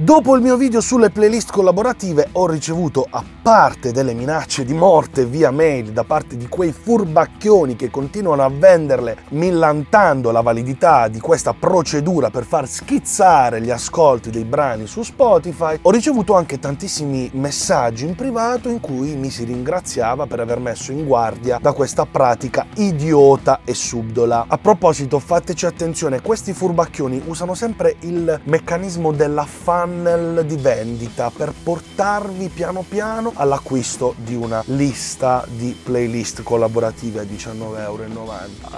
Dopo il mio video sulle playlist collaborative ho ricevuto, a parte delle minacce di morte via mail da parte di quei furbacchioni che continuano a venderle millantando la validità di questa procedura per far schizzare gli ascolti dei brani su Spotify, ho ricevuto anche tantissimi messaggi in privato in cui mi si ringraziava per aver messo in guardia da questa pratica idiota e subdola. A proposito, fateci attenzione, questi furbacchioni usano sempre il meccanismo della funnel di vendita per portarvi piano piano all'acquisto di una lista di playlist collaborative a 19,90 euro.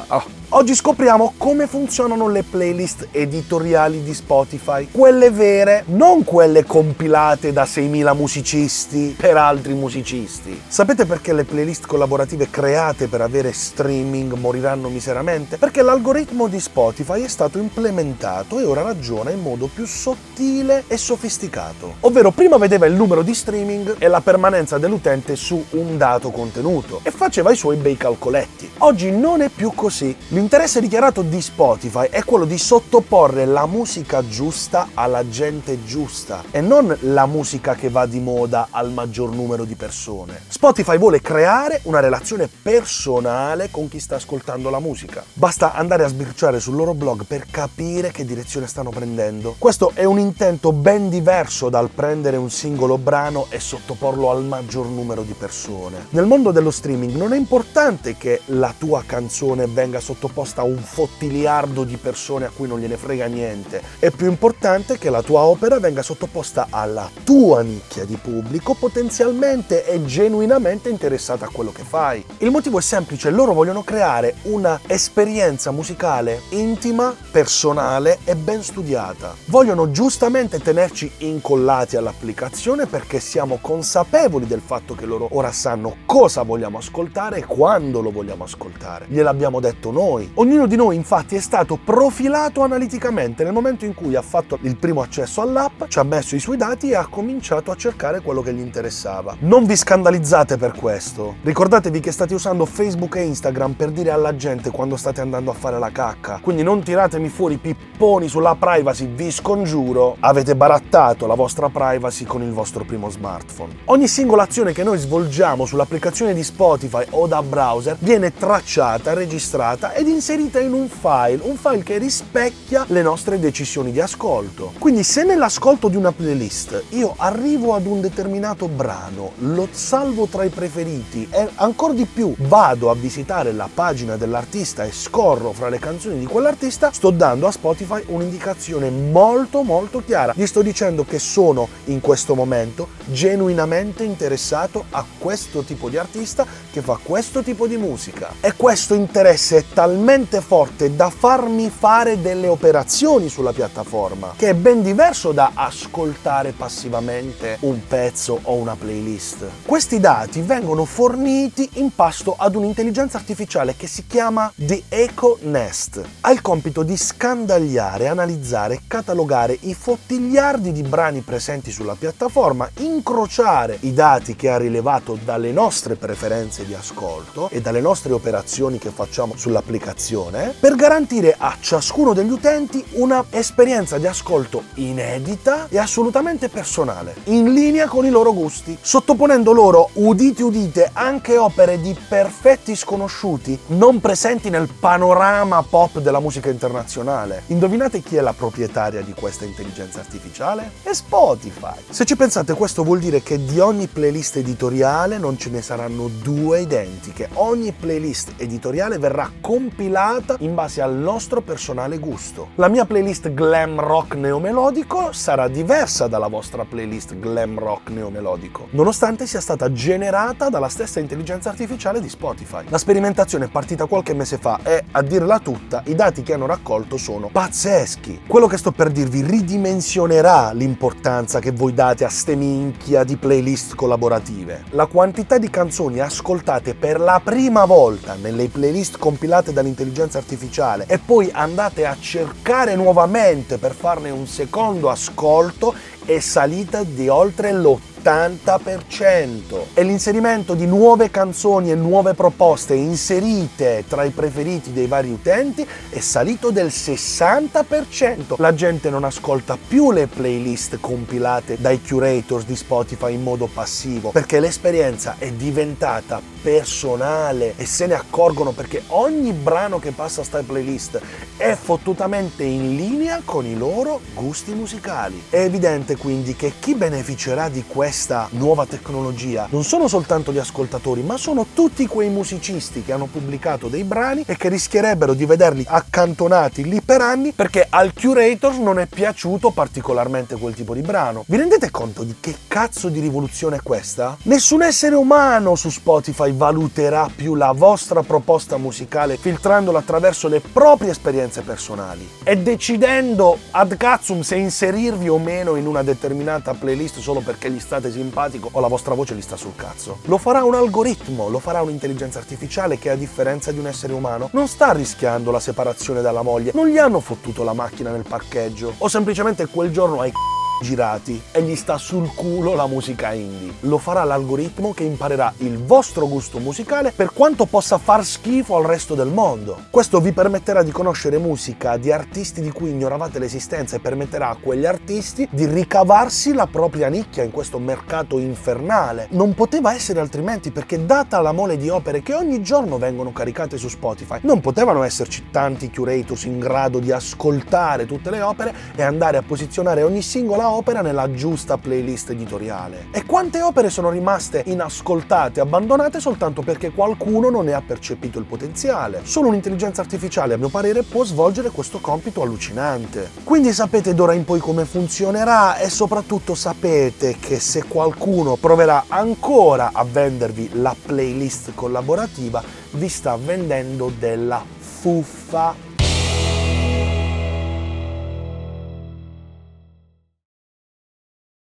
Oh. Oggi scopriamo come funzionano le playlist editoriali di Spotify, quelle vere, non quelle compilate da 6.000 musicisti per altri musicisti. Sapete perché le playlist collaborative create per avere streaming moriranno miseramente? Perché l'algoritmo di Spotify è stato implementato e ora ragiona in modo più sottile e sofisticato. Ovvero prima vedeva il numero di streaming e la permanenza dell'utente su un dato contenuto e faceva i suoi bei calcoletti. Oggi non è più così. L'interesse dichiarato di Spotify è quello di sottoporre la musica giusta alla gente giusta e non la musica che va di moda al maggior numero di persone. Spotify vuole creare una relazione personale con chi sta ascoltando la musica. Basta andare a sbirciare sul loro blog per capire che direzione stanno prendendo. Questo è un intento ben diverso dal prendere un singolo brano e sottoporlo al maggior numero di persone. Nel mondo dello streaming non è importante che la tua canzone venga sottoposta a un fottiliardo di persone a cui non gliene frega niente. È più importante che la tua opera venga sottoposta alla tua nicchia di pubblico potenzialmente e genuinamente interessata a quello che fai. Il motivo è semplice, loro vogliono creare una esperienza musicale intima, personale e ben studiata. Vogliono giustamente tenerci incollati all'applicazione perché siamo consapevoli del fatto che loro ora sanno cosa vogliamo ascoltare e quando lo vogliamo ascoltare. Gliel'abbiamo detto noi. Ognuno di noi infatti è stato profilato analiticamente nel momento in cui ha fatto il primo accesso all'app, ci ha messo i suoi dati e ha cominciato a cercare quello che gli interessava. Non vi scandalizzate per questo. Ricordatevi che state usando Facebook e Instagram per dire alla gente quando state andando a fare la cacca. Quindi non tiratemi fuori pipponi sulla privacy, vi scongiuro. Avete barattato la vostra privacy con il vostro primo smartphone. Ogni singola azione che noi svolgiamo sull'applicazione di Spotify o da browser viene tracciata, registrata ed inserita in un file, un file che rispecchia le nostre decisioni di ascolto. Quindi se nell'ascolto di una playlist io arrivo ad un determinato brano, lo salvo tra i preferiti e ancora di più vado a visitare la pagina dell'artista e scorro fra le canzoni di quell'artista, sto dando a Spotify un'indicazione molto molto chiara. Gli sto dicendo che sono in questo momento genuinamente interessato a questo tipo di artista che fa questo tipo di musica. E questo interesse è talmente forte da farmi fare delle operazioni sulla piattaforma, che è ben diverso da ascoltare passivamente un pezzo o una playlist. Questi dati vengono forniti in pasto ad un'intelligenza artificiale che si chiama The Echo Nest. Ha il compito di scandagliare, analizzare e catalogare i fottigliardi di brani presenti sulla piattaforma, incrociare i dati che ha rilevato dalle nostre preferenze di ascolto e dalle nostre operazioni che facciamo sull'applicazione l'applicazione per garantire a ciascuno degli utenti una esperienza di ascolto inedita e assolutamente personale, in linea con i loro gusti, sottoponendo loro, udite udite, anche opere di perfetti sconosciuti non presenti nel panorama pop della musica internazionale. Indovinate chi è la proprietaria di questa intelligenza artificiale? È Spotify. Se ci pensate, questo vuol dire che di ogni playlist editoriale non ce ne saranno due identiche. Ogni playlist editoriale verrà compilata in base al nostro personale gusto. La mia playlist glam rock neomelodico sarà diversa dalla vostra playlist glam rock neomelodico, nonostante sia stata generata dalla stessa intelligenza artificiale di Spotify. La sperimentazione è partita qualche mese fa e, a dirla tutta, i dati che hanno raccolto sono pazzeschi. Quello che sto per dirvi ridimensionerà l'importanza che voi date a ste minchia di playlist collaborative. La quantità di canzoni ascoltate per la prima volta nelle playlist compilate da dall'intelligenza artificiale e poi andate a cercare nuovamente per farne un secondo ascolto è salita di oltre l'80%. 80% e l'inserimento di nuove canzoni e nuove proposte inserite tra i preferiti dei vari utenti è salito del 60%. La gente non ascolta più le playlist compilate dai curators di Spotify in modo passivo perché l'esperienza è diventata personale e se ne accorgono perché ogni brano che passa a sta playlist è fottutamente in linea con i loro gusti musicali. È evidente quindi che chi beneficerà di questa nuova tecnologia non sono soltanto gli ascoltatori, ma sono tutti quei musicisti che hanno pubblicato dei brani e che rischierebbero di vederli accantonati lì per anni perché al curator non è piaciuto particolarmente quel tipo di brano. Vi rendete conto di che cazzo di rivoluzione è questa? Nessun essere umano su Spotify valuterà più la vostra proposta musicale filtrandola attraverso le proprie esperienze personali e decidendo ad cazzum se inserirvi o meno in una determinata playlist solo perché gli sta state simpatico o la vostra voce gli sta sul cazzo. Lo farà un algoritmo, lo farà un'intelligenza artificiale che a differenza di un essere umano non sta rischiando la separazione dalla moglie, non gli hanno fottuto la macchina nel parcheggio o semplicemente quel giorno hai girati e gli sta sul culo la musica indie. Lo farà l'algoritmo che imparerà il vostro gusto musicale per quanto possa far schifo al resto del mondo. Questo vi permetterà di conoscere musica di artisti di cui ignoravate l'esistenza e permetterà a quegli artisti di ricavarsi la propria nicchia in questo mercato infernale. Non poteva essere altrimenti perché data la mole di opere che ogni giorno vengono caricate su Spotify, non potevano esserci tanti curators in grado di ascoltare tutte le opere e andare a posizionare ogni singola opera nella giusta playlist editoriale. E quante opere sono rimaste inascoltate, abbandonate soltanto perché qualcuno non ne ha percepito il potenziale? Solo un'intelligenza artificiale, a mio parere, può svolgere questo compito allucinante. Quindi sapete d'ora in poi come funzionerà e soprattutto sapete che se qualcuno proverà ancora a vendervi la playlist collaborativa, vi sta vendendo della fuffa